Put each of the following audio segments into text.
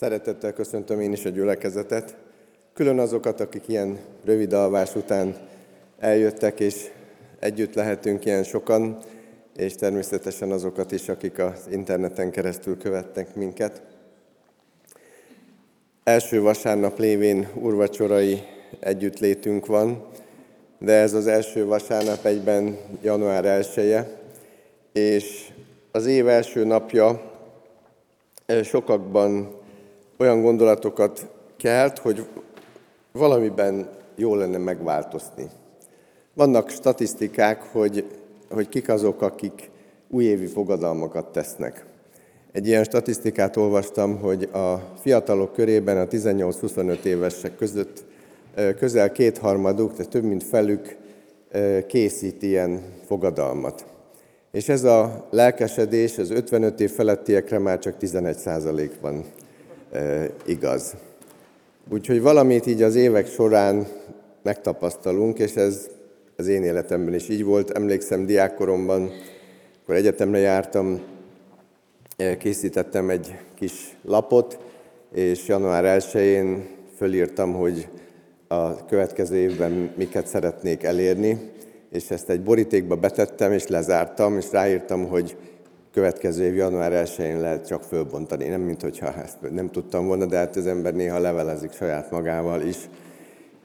Szeretettel köszöntöm én is a gyülekezetet, külön azokat, akik ilyen rövid alvás után eljöttek, és együtt lehetünk ilyen sokan, és természetesen azokat is, akik az interneten keresztül követnek minket. Első vasárnap lévén urvacsorai együttlétünk van, de ez az első vasárnap egyben január 1 -e, és az év első napja sokakban olyan gondolatokat kelt, hogy valamiben jó lenne megváltozni. Vannak statisztikák, hogy, hogy kik azok, akik újévi fogadalmakat tesznek. Egy ilyen statisztikát olvastam, hogy a fiatalok körében a 18-25 évesek között közel kétharmaduk, tehát több mint felük készít ilyen fogadalmat. És ez a lelkesedés az 55 év felettiekre már csak 11% van igaz. Úgyhogy valamit így az évek során megtapasztalunk, és ez az én életemben is így volt. Emlékszem diákkoromban, akkor egyetemre jártam, készítettem egy kis lapot, és január 1-én fölírtam, hogy a következő évben miket szeretnék elérni, és ezt egy borítékba betettem, és lezártam, és ráírtam, hogy következő év január 1-én lehet csak fölbontani. Nem, mint hogyha ezt nem tudtam volna, de hát az ember néha levelezik saját magával is.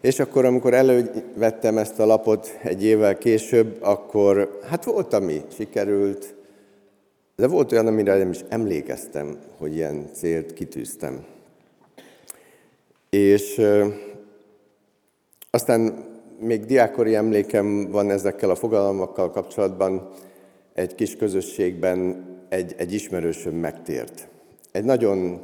És akkor, amikor elővettem ezt a lapot egy évvel később, akkor hát volt, ami sikerült, de volt olyan, amire nem is emlékeztem, hogy ilyen célt kitűztem. És aztán még diákori emlékem van ezekkel a fogalmakkal kapcsolatban, egy kis közösségben egy, egy ismerősöm megtért. Egy nagyon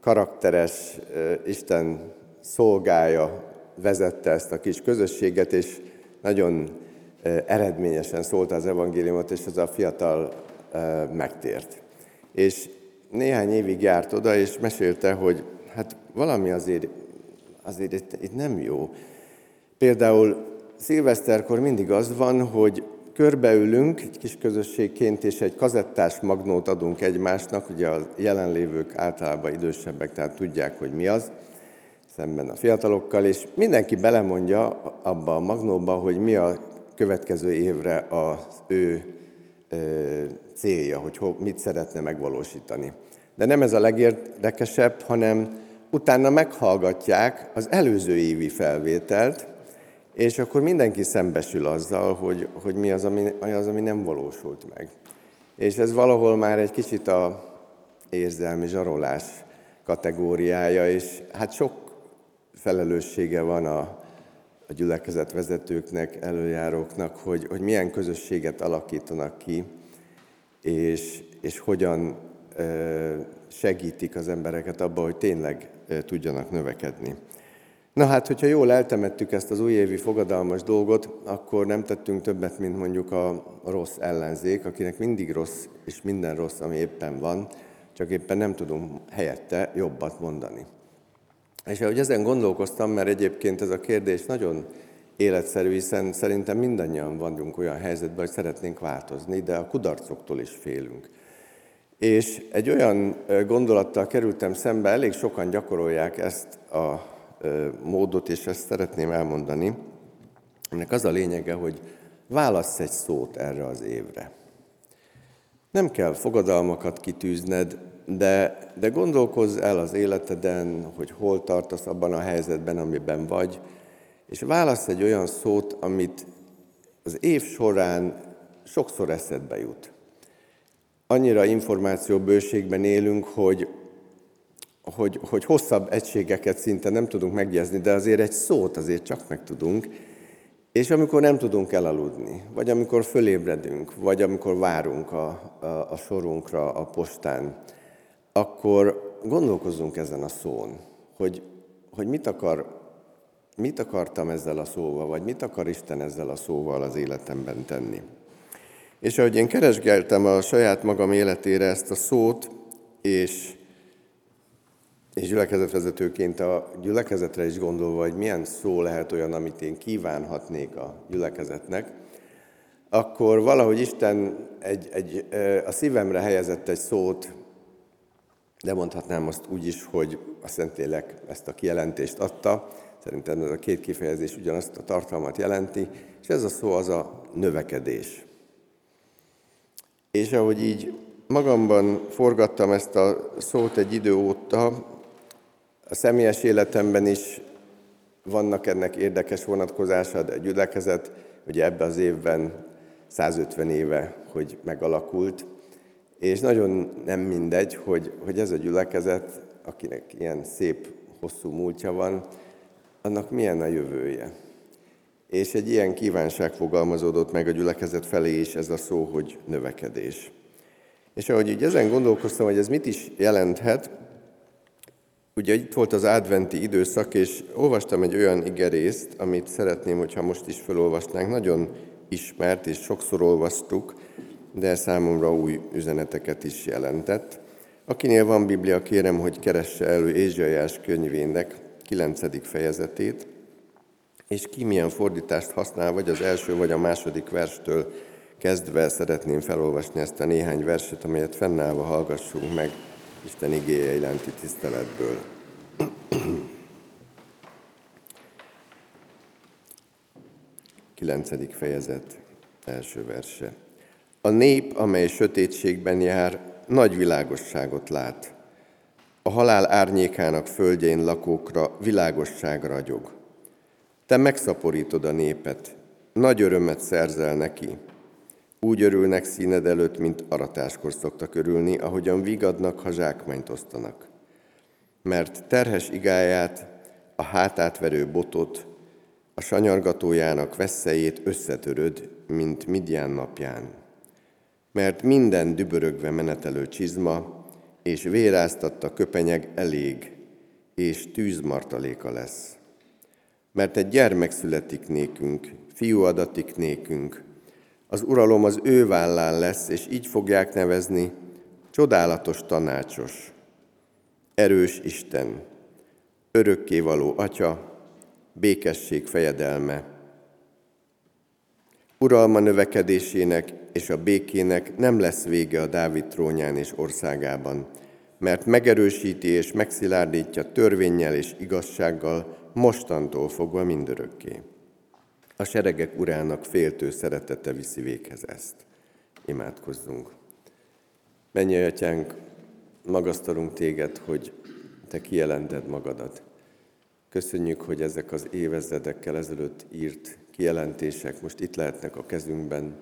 karakteres Isten szolgája vezette ezt a kis közösséget, és nagyon eredményesen szólta az evangéliumot, és az a fiatal megtért. És néhány évig járt oda, és mesélte, hogy hát valami azért, azért itt, itt nem jó. Például szilveszterkor mindig az van, hogy körbeülünk egy kis közösségként, és egy kazettás magnót adunk egymásnak, ugye a jelenlévők általában idősebbek, tehát tudják, hogy mi az, szemben a fiatalokkal, és mindenki belemondja abba a magnóba, hogy mi a következő évre az ő célja, hogy mit szeretne megvalósítani. De nem ez a legérdekesebb, hanem utána meghallgatják az előző évi felvételt, és akkor mindenki szembesül azzal, hogy, hogy mi az ami, az, ami nem valósult meg. És ez valahol már egy kicsit a érzelmi zsarolás kategóriája, és hát sok felelőssége van a, a gyülekezet vezetőknek, előjáróknak, hogy, hogy milyen közösséget alakítanak ki, és, és hogyan segítik az embereket abba, hogy tényleg tudjanak növekedni. Na hát, hogyha jól eltemettük ezt az újévi fogadalmas dolgot, akkor nem tettünk többet, mint mondjuk a rossz ellenzék, akinek mindig rossz, és minden rossz, ami éppen van, csak éppen nem tudunk helyette jobbat mondani. És ahogy ezen gondolkoztam, mert egyébként ez a kérdés nagyon életszerű, hiszen szerintem mindannyian vagyunk olyan helyzetben, hogy szeretnénk változni, de a kudarcoktól is félünk. És egy olyan gondolattal kerültem szembe, elég sokan gyakorolják ezt a módot, és ezt szeretném elmondani. Ennek az a lényege, hogy válassz egy szót erre az évre. Nem kell fogadalmakat kitűzned, de, de gondolkozz el az életeden, hogy hol tartasz abban a helyzetben, amiben vagy, és válasz egy olyan szót, amit az év során sokszor eszedbe jut. Annyira információbőségben élünk, hogy hogy, hogy hosszabb egységeket szinte nem tudunk megjegyezni, de azért egy szót azért csak meg tudunk, és amikor nem tudunk elaludni, vagy amikor fölébredünk, vagy amikor várunk a, a, a sorunkra a postán, akkor gondolkozzunk ezen a szón, hogy, hogy mit, akar, mit akartam ezzel a szóval, vagy mit akar Isten ezzel a szóval az életemben tenni. És ahogy én keresgeltem a saját magam életére ezt a szót, és és gyülekezetvezetőként a gyülekezetre is gondolva, hogy milyen szó lehet olyan, amit én kívánhatnék a gyülekezetnek, akkor valahogy Isten egy, egy, a szívemre helyezett egy szót, de mondhatnám azt úgy is, hogy a Szentlélek ezt a kijelentést adta. Szerintem ez a két kifejezés ugyanazt a tartalmat jelenti, és ez a szó az a növekedés. És ahogy így magamban forgattam ezt a szót egy idő óta, a személyes életemben is vannak ennek érdekes vonatkozása, de a gyülekezet ugye ebben az évben 150 éve, hogy megalakult, és nagyon nem mindegy, hogy, hogy ez a gyülekezet, akinek ilyen szép, hosszú múltja van, annak milyen a jövője. És egy ilyen kívánság fogalmazódott meg a gyülekezet felé is ez a szó, hogy növekedés. És ahogy így ezen gondolkoztam, hogy ez mit is jelenthet, ugye itt volt az adventi időszak, és olvastam egy olyan igerészt, amit szeretném, hogyha most is felolvasnánk. Nagyon ismert, és sokszor olvastuk, de számomra új üzeneteket is jelentett. Akinél van Biblia, kérem, hogy keresse elő Ézsaiás könyvének 9. fejezetét, és ki milyen fordítást használ, vagy az első, vagy a második verstől kezdve szeretném felolvasni ezt a néhány verset, amelyet fennállva hallgassunk meg Isten igéje iránti tiszteletből. Kilencedik fejezet, első verse. A nép, amely sötétségben jár, nagy világosságot lát. A halál árnyékának földjén lakókra világosság ragyog. Te megszaporítod a népet, nagy örömet szerzel neki. Úgy örülnek színed előtt, mint aratáskor szoktak örülni, ahogyan vigadnak, ha zsákmányt osztanak. Mert terhes igáját, a hátát verő botot, a sanyargatójának veszélyét összetöröd, mint Midján napján. Mert minden dübörögve menetelő csizma és véráztatta köpenyeg elég, és tűzmartaléka lesz. Mert egy gyermek születik nékünk, fiú adatik nékünk, az uralom az ő vállán lesz, és így fogják nevezni, csodálatos tanácsos, erős Isten, örökkévaló Atya, békesség fejedelme. Uralma növekedésének és a békének nem lesz vége a Dávid trónján és országában, mert megerősíti és megszilárdítja törvényel és igazsággal mostantól fogva mindörökké. A seregek urának féltő szeretete viszi véghez ezt. Imádkozzunk. Menj, atyánk, magasztalunk téged, hogy te kijelented magadat. Köszönjük, hogy ezek az évezredekkel ezelőtt írt kijelentések most itt lehetnek a kezünkben,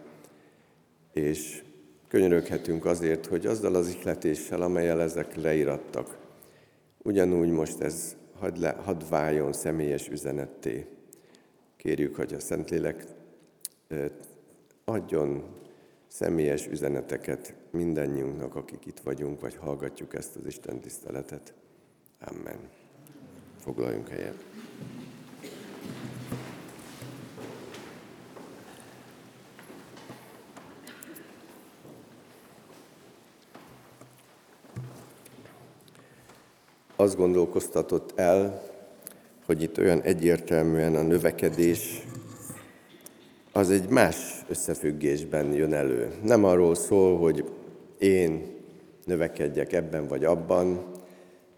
és könyöröghetünk azért, hogy azzal az ihletéssel, amelyel ezek leírattak, ugyanúgy most ez hadd, le, hadd váljon személyes üzenetté. Kérjük, hogy a Szentlélek adjon személyes üzeneteket mindannyiunknak, akik itt vagyunk, vagy hallgatjuk ezt az Isten tiszteletet. Amen. Foglaljunk helyet. Azt gondolkoztatott el, hogy itt olyan egyértelműen a növekedés az egy más összefüggésben jön elő. Nem arról szól, hogy én növekedjek ebben vagy abban,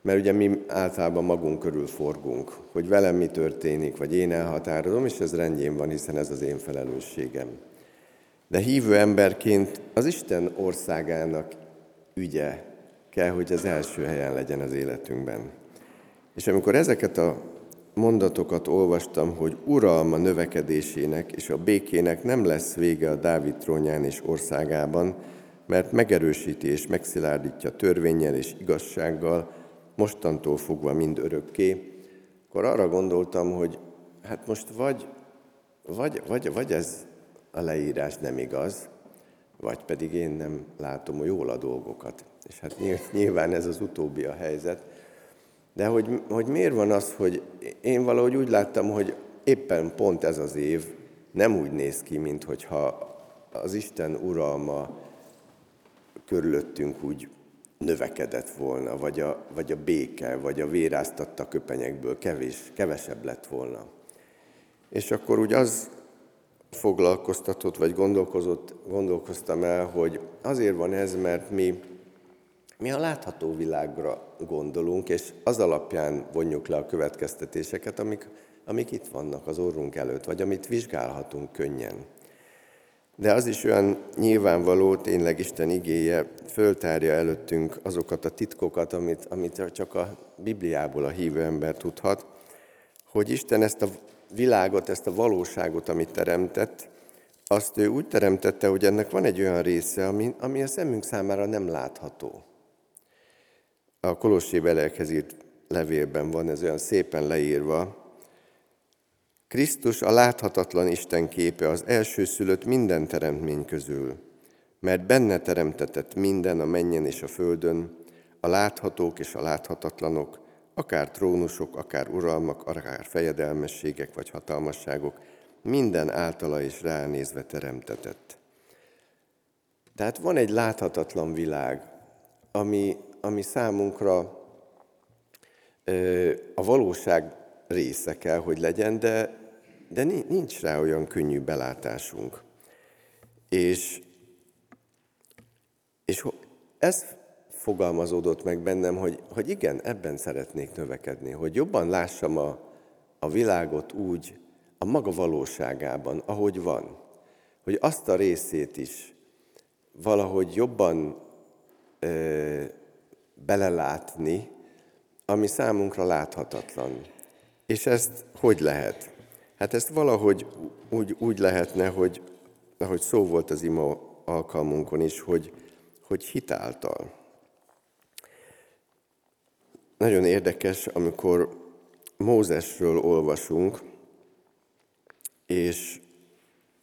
mert ugye mi általában magunk körül forgunk, hogy velem mi történik, vagy én elhatározom, és ez rendjén van, hiszen ez az én felelősségem. De hívő emberként az Isten országának ügye kell, hogy az első helyen legyen az életünkben. És amikor ezeket a mondatokat olvastam, hogy uralma növekedésének és a békének nem lesz vége a Dávid trónján és országában, mert megerősíti és megszilárdítja törvényel és igazsággal, mostantól fogva mind örökké, akkor arra gondoltam, hogy hát most vagy, vagy, vagy, vagy ez a leírás nem igaz, vagy pedig én nem látom jól a dolgokat. És hát nyilván ez az utóbbi a helyzet. De hogy, hogy miért van az, hogy én valahogy úgy láttam, hogy éppen pont ez az év nem úgy néz ki, mint hogyha az Isten uralma körülöttünk úgy növekedett volna, vagy a, vagy a béke, vagy a véráztatta köpenyekből kevés, kevesebb lett volna. És akkor úgy az foglalkoztatott, vagy gondolkozott, gondolkoztam el, hogy azért van ez, mert mi Mi a látható világra gondolunk, és az alapján vonjuk le a következtetéseket, amik, amik itt vannak az orrunk előtt, vagy amit vizsgálhatunk könnyen. De az is olyan nyilvánvaló, tényleg Isten igéje föltárja előttünk azokat a titkokat, amit, amit csak a Bibliából a hívő ember tudhat, hogy Isten ezt a világot, ezt a valóságot, amit teremtett, azt ő úgy teremtette, hogy ennek van egy olyan része, ami, ami a szemünk számára nem látható. A Kolossé belelhez írt levélben van ez olyan szépen leírva, Krisztus a láthatatlan Isten képe az elsőszülött minden teremtmény közül, mert benne teremtetett minden a mennyen és a földön, a láthatók és a láthatatlanok, akár trónusok, akár uralmak, akár fejedelmességek vagy hatalmasságok, minden általa is ránézve teremtetett. Tehát van egy láthatatlan világ, ami, ami számunkra a valóság része kell, hogy legyen, de, de nincs rá olyan könnyű belátásunk. És, és ez fogalmazódott meg bennem, hogy, hogy igen, ebben szeretnék növekedni, hogy jobban lássam a, a világot úgy, a maga valóságában, ahogy van. Hogy azt a részét is valahogy jobban belelátni, ami számunkra láthatatlan. És ezt hogy lehet? Hát ezt valahogy úgy, úgy lehetne, hogy ahogy szó volt az ima alkalmunkon is, hogy, hogy hitáltal. Nagyon érdekes, amikor Mózesről olvasunk, és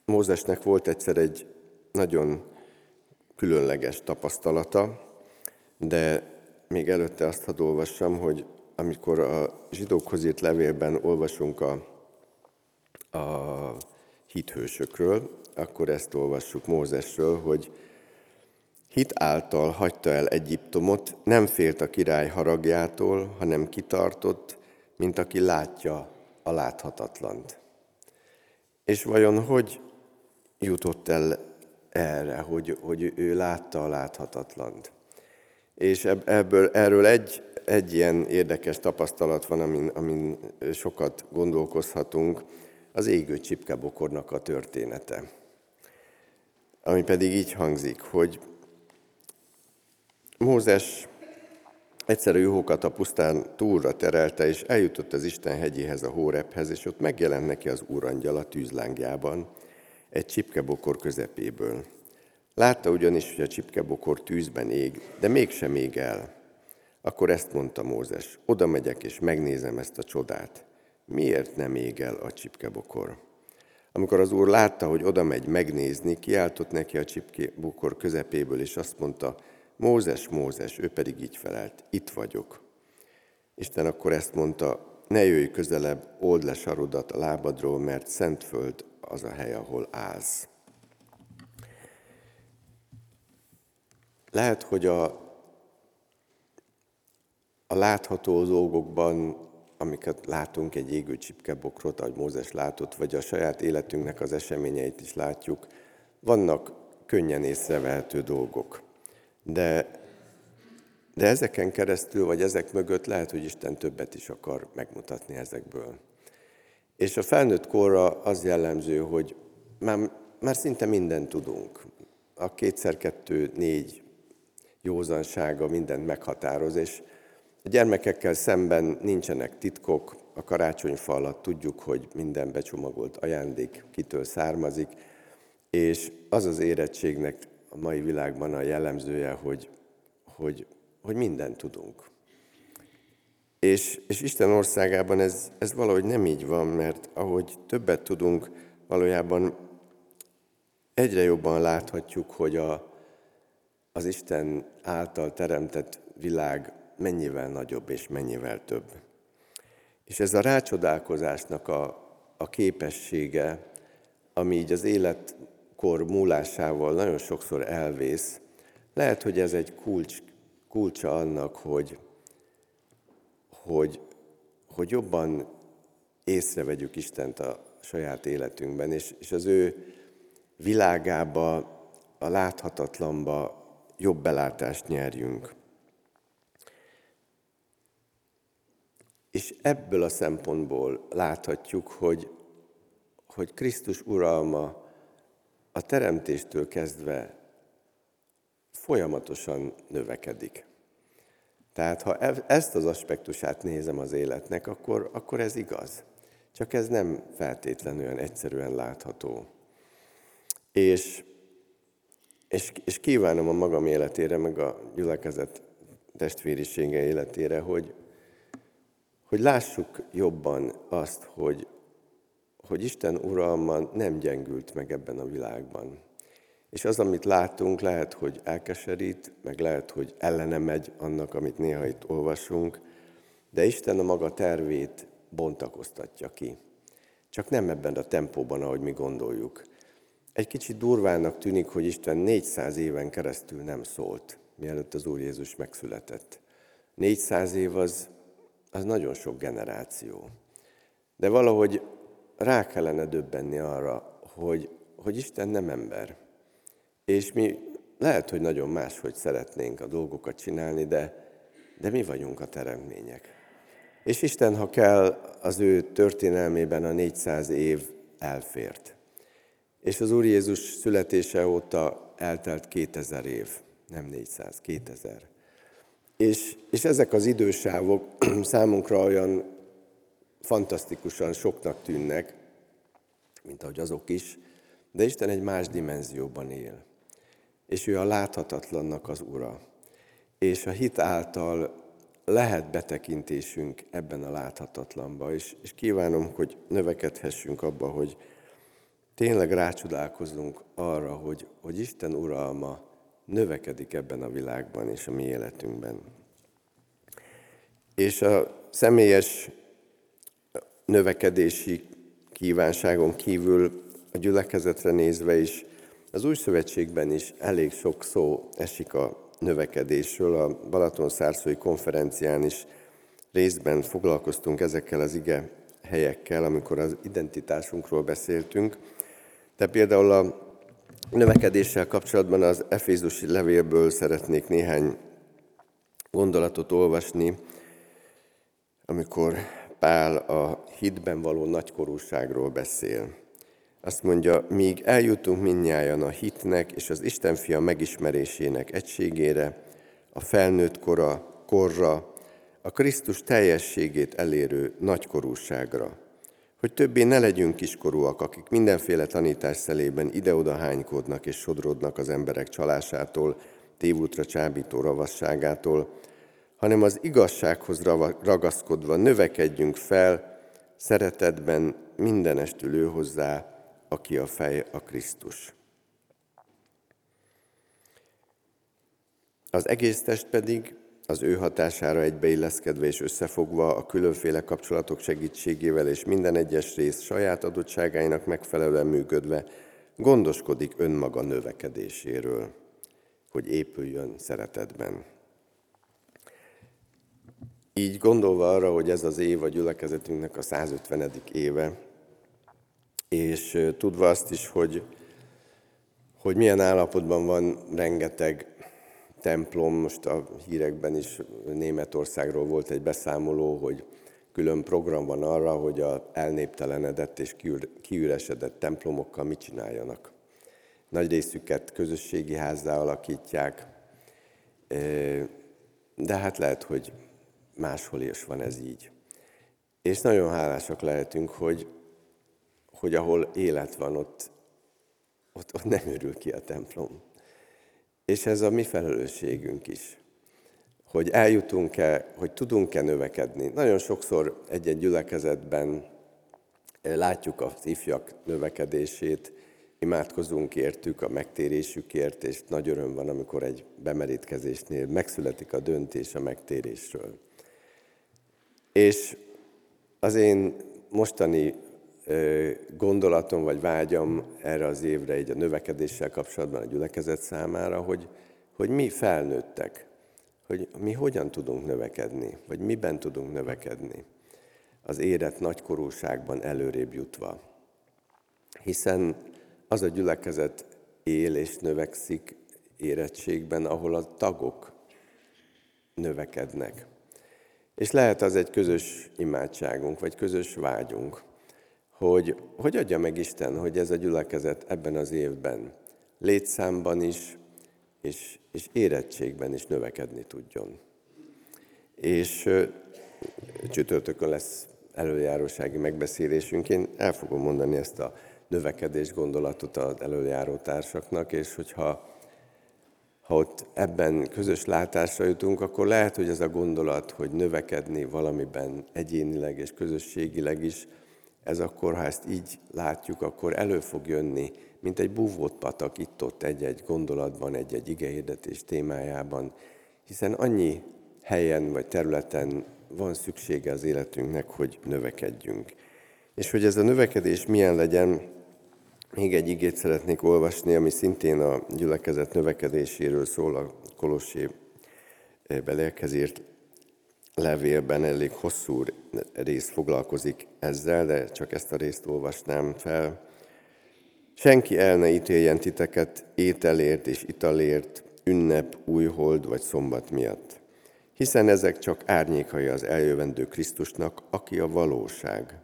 Mózesnek volt egyszer egy nagyon különleges tapasztalata, de még előtte azt hadd olvassam, hogy amikor a zsidókhoz írt levélben olvasunk a, a hithősökről, akkor ezt olvassuk Mózesről, hogy hit által hagyta el Egyiptomot, nem félt a király haragjától, hanem kitartott, mint aki látja a láthatatlant. És vajon hogy jutott el erre, hogy, hogy ő látta a láthatatlant? És ebből, erről egy, egy ilyen érdekes tapasztalat van, amin, amin sokat gondolkozhatunk, az égő csipkebokornak a története. Ami pedig így hangzik, hogy Mózes egyszer juhokat a pusztán túlra terelte, és eljutott az Isten hegyéhez, a Hórephez, és ott megjelent neki az úrangyal a tűzlángjában, egy csipkebokor közepéből. Látta ugyanis, hogy a csipkebokor tűzben ég, de mégsem ég el. Akkor ezt mondta Mózes, oda megyek és megnézem ezt a csodát. Miért nem ég el a csipkebokor? Amikor az úr látta, hogy oda megy megnézni, kiáltott neki a csipkebokor közepéből, és azt mondta, Mózes, Mózes, ő pedig így felelt, itt vagyok. Isten akkor ezt mondta, ne jöjj közelebb, old le sarodat a lábadról, mert szent föld az a hely, ahol állsz. Lehet, hogy a, a látható dolgokban, amiket látunk egy égő csipkebokrot, ahogy Mózes látott, vagy a saját életünknek az eseményeit is látjuk, vannak könnyen észrevehető dolgok. De, de ezeken keresztül, vagy ezek mögött lehet, hogy Isten többet is akar megmutatni ezekből. És a felnőtt korra az jellemző, hogy már, már szinte mindent tudunk. A kétszer kettő, négy józansága mindent meghatároz, és a gyermekekkel szemben nincsenek titkok, a karácsonyfa alatt tudjuk, hogy minden becsomagolt ajándék kitől származik, és az az érettségnek a mai világban a jellemzője, hogy, hogy, hogy mindent tudunk. És, és Isten országában ez, ez valahogy nem így van, mert ahogy többet tudunk, valójában egyre jobban láthatjuk, hogy a, az Isten által teremtett világ mennyivel nagyobb és mennyivel több. És ez a rácsodálkozásnak a, a képessége, ami így az életkor múlásával nagyon sokszor elvész, lehet, hogy ez egy kulcs, kulcsa annak, hogy, hogy, hogy jobban észrevegyük Istent a saját életünkben, és, és az ő világába, a láthatatlanba jobb belátást nyerjünk. És ebből a szempontból láthatjuk, hogy, hogy Krisztus uralma a teremtéstől kezdve folyamatosan növekedik. Tehát ha e-, ezt az aspektusát nézem az életnek, akkor, akkor ez igaz. Csak ez nem feltétlenül olyan egyszerűen látható. És és, és kívánom a magam életére, meg a gyülekezet testvérisége életére, hogy, hogy lássuk jobban azt, hogy, hogy Isten uralma nem gyengült meg ebben a világban. És az, amit látunk, lehet, hogy elkeserít, meg lehet, hogy ellene megy annak, amit néha itt olvasunk, de Isten a maga tervét bontakoztatja ki. Csak nem ebben a tempóban, ahogy mi gondoljuk. Egy kicsit durvának tűnik, hogy Isten 400 éven keresztül nem szólt, mielőtt az Úr Jézus megszületett. 400 év az, az nagyon sok generáció. De valahogy rá kellene döbbenni arra, hogy, hogy Isten nem ember. És mi lehet, hogy nagyon máshogy szeretnénk a dolgokat csinálni, de, de mi vagyunk a teremtmények. És Isten, ha kell, az ő történelmében a 400 év elfért. És az Úr Jézus születése óta eltelt 2000 év, nem 400, 2000. És, és ezek az idősávok számunkra olyan fantasztikusan soknak tűnnek, mint ahogy azok is, de Isten egy más dimenzióban él. És ő a láthatatlannak az ura. És a hit által lehet betekintésünk ebben a láthatatlanba, és, és kívánom, hogy növekedhessünk abba, hogy tényleg rácsodálkozunk arra, hogy, hogy Isten uralma növekedik ebben a világban és a mi életünkben. És a személyes növekedési kívánságon kívül a gyülekezetre nézve is, az új szövetségben is elég sok szó esik a növekedésről. A Balaton Szárszói konferencián is részben foglalkoztunk ezekkel az ige helyekkel, amikor az identitásunkról beszéltünk. De például a növekedéssel kapcsolatban az Efézusi levélből szeretnék néhány gondolatot olvasni, amikor Pál a hitben való nagykorúságról beszél. Azt mondja, míg eljutunk minnyáján a hitnek és az Isten fia megismerésének egységére, a felnőtt kora, korra, a Krisztus teljességét elérő nagykorúságra, hogy többé ne legyünk kiskorúak, akik mindenféle tanítás szelében ide-oda hánykódnak és sodrodnak az emberek csalásától, tévútra csábító ravasságától, hanem az igazsághoz ragaszkodva növekedjünk fel, szeretetben mindenestül ő hozzá, aki a fej a Krisztus. Az egész test pedig az ő hatására egybeilleszkedve és összefogva a különféle kapcsolatok segítségével és minden egyes rész saját adottságainak megfelelően működve gondoskodik önmaga növekedéséről, hogy épüljön szeretetben. Így gondolva arra, hogy ez az év a gyülekezetünknek a 150. éve, és tudva azt is, hogy, hogy milyen állapotban van rengeteg templom, most a hírekben is Németországról volt egy beszámoló, hogy külön program van arra, hogy a elnéptelenedett és kiüresedett templomokkal mit csináljanak. Nagy részüket közösségi házzá alakítják, de hát lehet, hogy máshol is van ez így. És nagyon hálásak lehetünk, hogy, hogy ahol élet van, ott, ott, ott nem örül ki a templom. És ez a mi felelősségünk is, hogy eljutunk-e, hogy tudunk-e növekedni. Nagyon sokszor egy-egy gyülekezetben eh, látjuk az ifjak növekedését, imádkozunk értük a megtérésükért, és nagy öröm van, amikor egy bemerítkezésnél megszületik a döntés a megtérésről. És az én mostani gondolatom vagy vágyam erre az évre így a növekedéssel kapcsolatban a gyülekezet számára, hogy, hogy mi felnőttek, hogy mi hogyan tudunk növekedni, vagy miben tudunk növekedni az érett nagykorúságban előrébb jutva. Hiszen az a gyülekezet él és növekszik érettségben, ahol a tagok növekednek. És lehet az egy közös imádságunk, vagy közös vágyunk, hogy hogy adja meg Isten, hogy ez a gyülekezet ebben az évben létszámban is, és, és érettségben is növekedni tudjon. És csütörtökön lesz előjárósági megbeszélésünk. Én el fogom mondani ezt a növekedés gondolatot az előjáró társaknak, és hogyha ha ott ebben közös látásra jutunk, akkor lehet, hogy ez a gondolat, hogy növekedni valamiben egyénileg és közösségileg is, ez akkor, ha ezt így látjuk, akkor elő fog jönni, mint egy búvót patak itt-ott egy-egy gondolatban, egy-egy igehirdetés témájában, hiszen annyi helyen vagy területen van szüksége az életünknek, hogy növekedjünk. És hogy ez a növekedés milyen legyen, még egy igét szeretnék olvasni, ami szintén a gyülekezet növekedéséről szól a Kolossé belélkezért levélben elég hosszú rész foglalkozik ezzel, de csak ezt a részt olvasnám fel. Senki el ne ítéljen titeket ételért és italért, ünnep, újhold vagy szombat miatt, hiszen ezek csak árnyékai az eljövendő Krisztusnak, aki a valóság.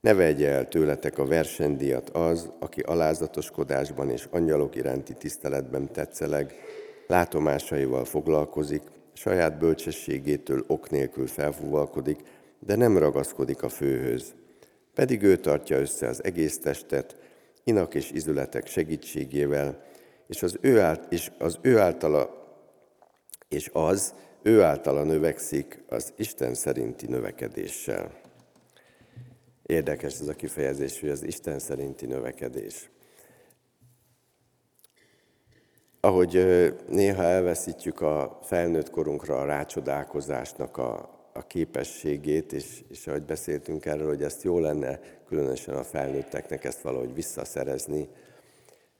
Ne vegye el tőletek a versendiat az, aki alázatoskodásban és angyalok iránti tiszteletben tetszeleg, látomásaival foglalkozik, saját bölcsességétől ok nélkül felfúvalkodik, de nem ragaszkodik a főhöz. Pedig ő tartja össze az egész testet, inak és izületek segítségével, és az ő, ált, és az ő általa, és az ő általa növekszik az Isten szerinti növekedéssel. Érdekes ez a kifejezés, hogy az Isten szerinti növekedés. Ahogy néha elveszítjük a felnőtt korunkra a rácsodálkozásnak a, a képességét, és, és ahogy beszéltünk erről, hogy ezt jó lenne, különösen a felnőtteknek ezt valahogy visszaszerezni,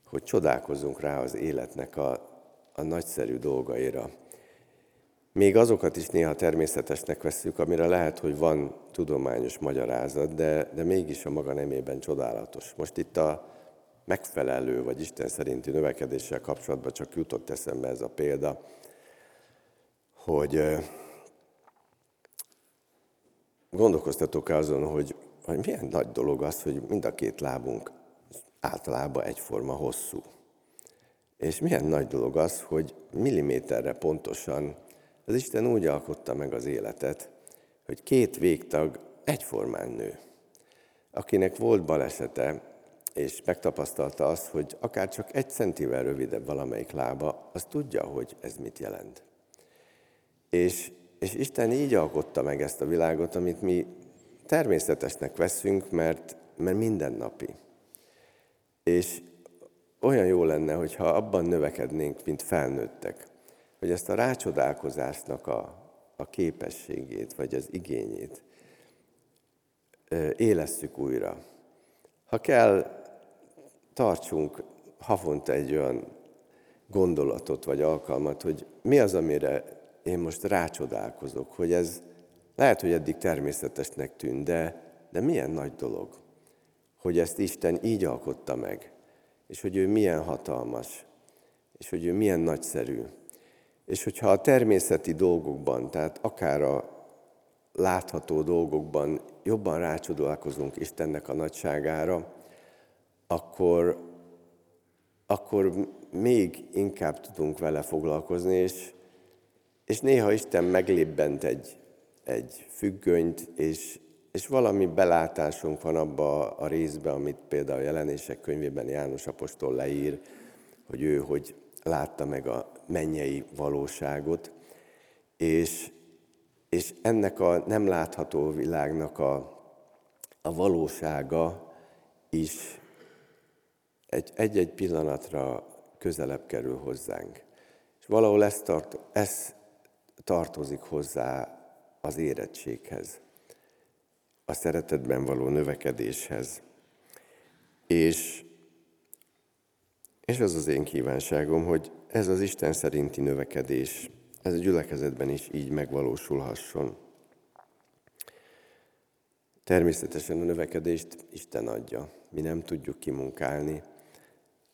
hogy csodálkozunk rá az életnek a, a nagyszerű dolgaira. Még azokat is néha természetesnek veszük, amire lehet, hogy van tudományos magyarázat, de, de mégis a maga nemében csodálatos. Most itt a megfelelő, vagy Isten szerinti növekedéssel kapcsolatban csak jutott eszembe ez a példa, hogy gondolkoztatok-e azon, hogy, hogy milyen nagy dolog az, hogy mind a két lábunk általában egyforma hosszú. És milyen nagy dolog az, hogy milliméterre pontosan az Isten úgy alkotta meg az életet, hogy két végtag egyformán nő. Akinek volt balesete, és megtapasztalta azt, hogy akár csak egy centivel rövidebb valamelyik lába, az tudja, hogy ez mit jelent. És, és Isten így alkotta meg ezt a világot, amit mi természetesnek veszünk, mert, mert mindennapi. És olyan jó lenne, hogyha abban növekednénk, mint felnőttek, hogy ezt a rácsodálkozásnak a, a képességét, vagy az igényét élesszük újra. Ha kell, tartsunk havonta egy olyan gondolatot vagy alkalmat, hogy mi az, amire én most rácsodálkozok, hogy ez lehet, hogy eddig természetesnek tűnt, de, de milyen nagy dolog, hogy ezt Isten így alkotta meg, és hogy ő milyen hatalmas, és hogy ő milyen nagyszerű. És hogyha a természeti dolgokban, tehát akár a látható dolgokban jobban rácsodálkozunk Istennek a nagyságára, akkor, akkor még inkább tudunk vele foglalkozni, és, és néha Isten meglébbent egy, egy függönyt, és, és valami belátásunk van abba a részbe, amit például a jelenések könyvében János Apostol leír, hogy ő hogy látta meg a mennyei valóságot, és, és ennek a nem látható világnak a, a valósága is egy-egy pillanatra közelebb kerül hozzánk. És valahol ez, tart, ez tartozik hozzá az érettséghez, a szeretetben való növekedéshez. És, és az az én kívánságom, hogy ez az Isten szerinti növekedés, ez a gyülekezetben is így megvalósulhasson. Természetesen a növekedést Isten adja. Mi nem tudjuk kimunkálni,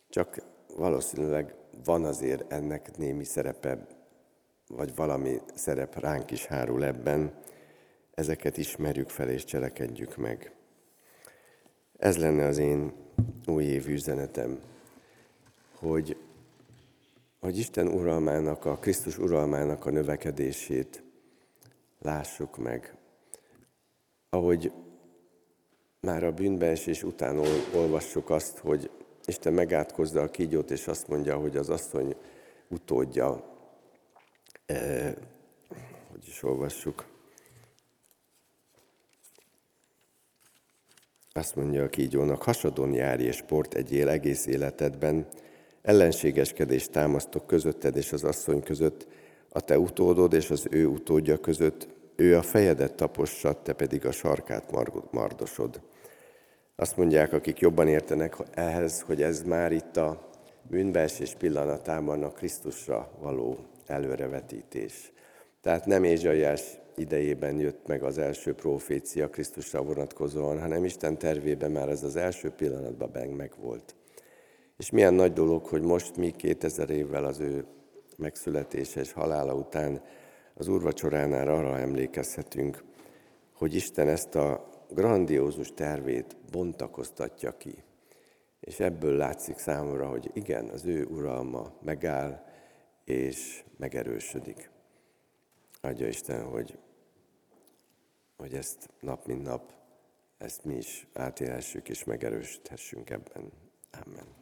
csak valószínűleg van azért ennek némi szerepe, vagy valami szerep ránk is hárul ebben, ezeket ismerjük fel és cselekedjük meg. Ez lenne az én új év üzenetem, hogy, hogy Isten uralmának, a Krisztus uralmának a növekedését lássuk meg. Ahogy már a bűnbeesés után olvassuk azt, hogy Isten megátkozza a kígyót, és azt mondja, hogy az asszony utódja, eh, hogy is olvassuk, Azt mondja a kígyónak, hasadon járj és sport egyél egész életedben, ellenségeskedést támasztok közötted és az asszony között, a te utódod és az ő utódja között, ő a fejedet tapossa, te pedig a sarkát mardosod. Azt mondják, akik jobban értenek ehhez, hogy ez már itt a bűnbeesés pillanatában a Krisztusra való előrevetítés. Tehát nem Ézsaiás idejében jött meg az első profécia Krisztusra vonatkozóan, hanem Isten tervében már ez az első pillanatban meg megvolt. És milyen nagy dolog, hogy most mi 2000 évvel az ő megszületése és halála után az úrvacsoránál arra emlékezhetünk, hogy Isten ezt a grandiózus tervét bontakoztatja ki. És ebből látszik számomra, hogy igen, az ő uralma megáll és megerősödik. Adja Isten, hogy, hogy ezt nap mint nap, ezt mi is átélhessük és megerősíthessünk ebben. Amen.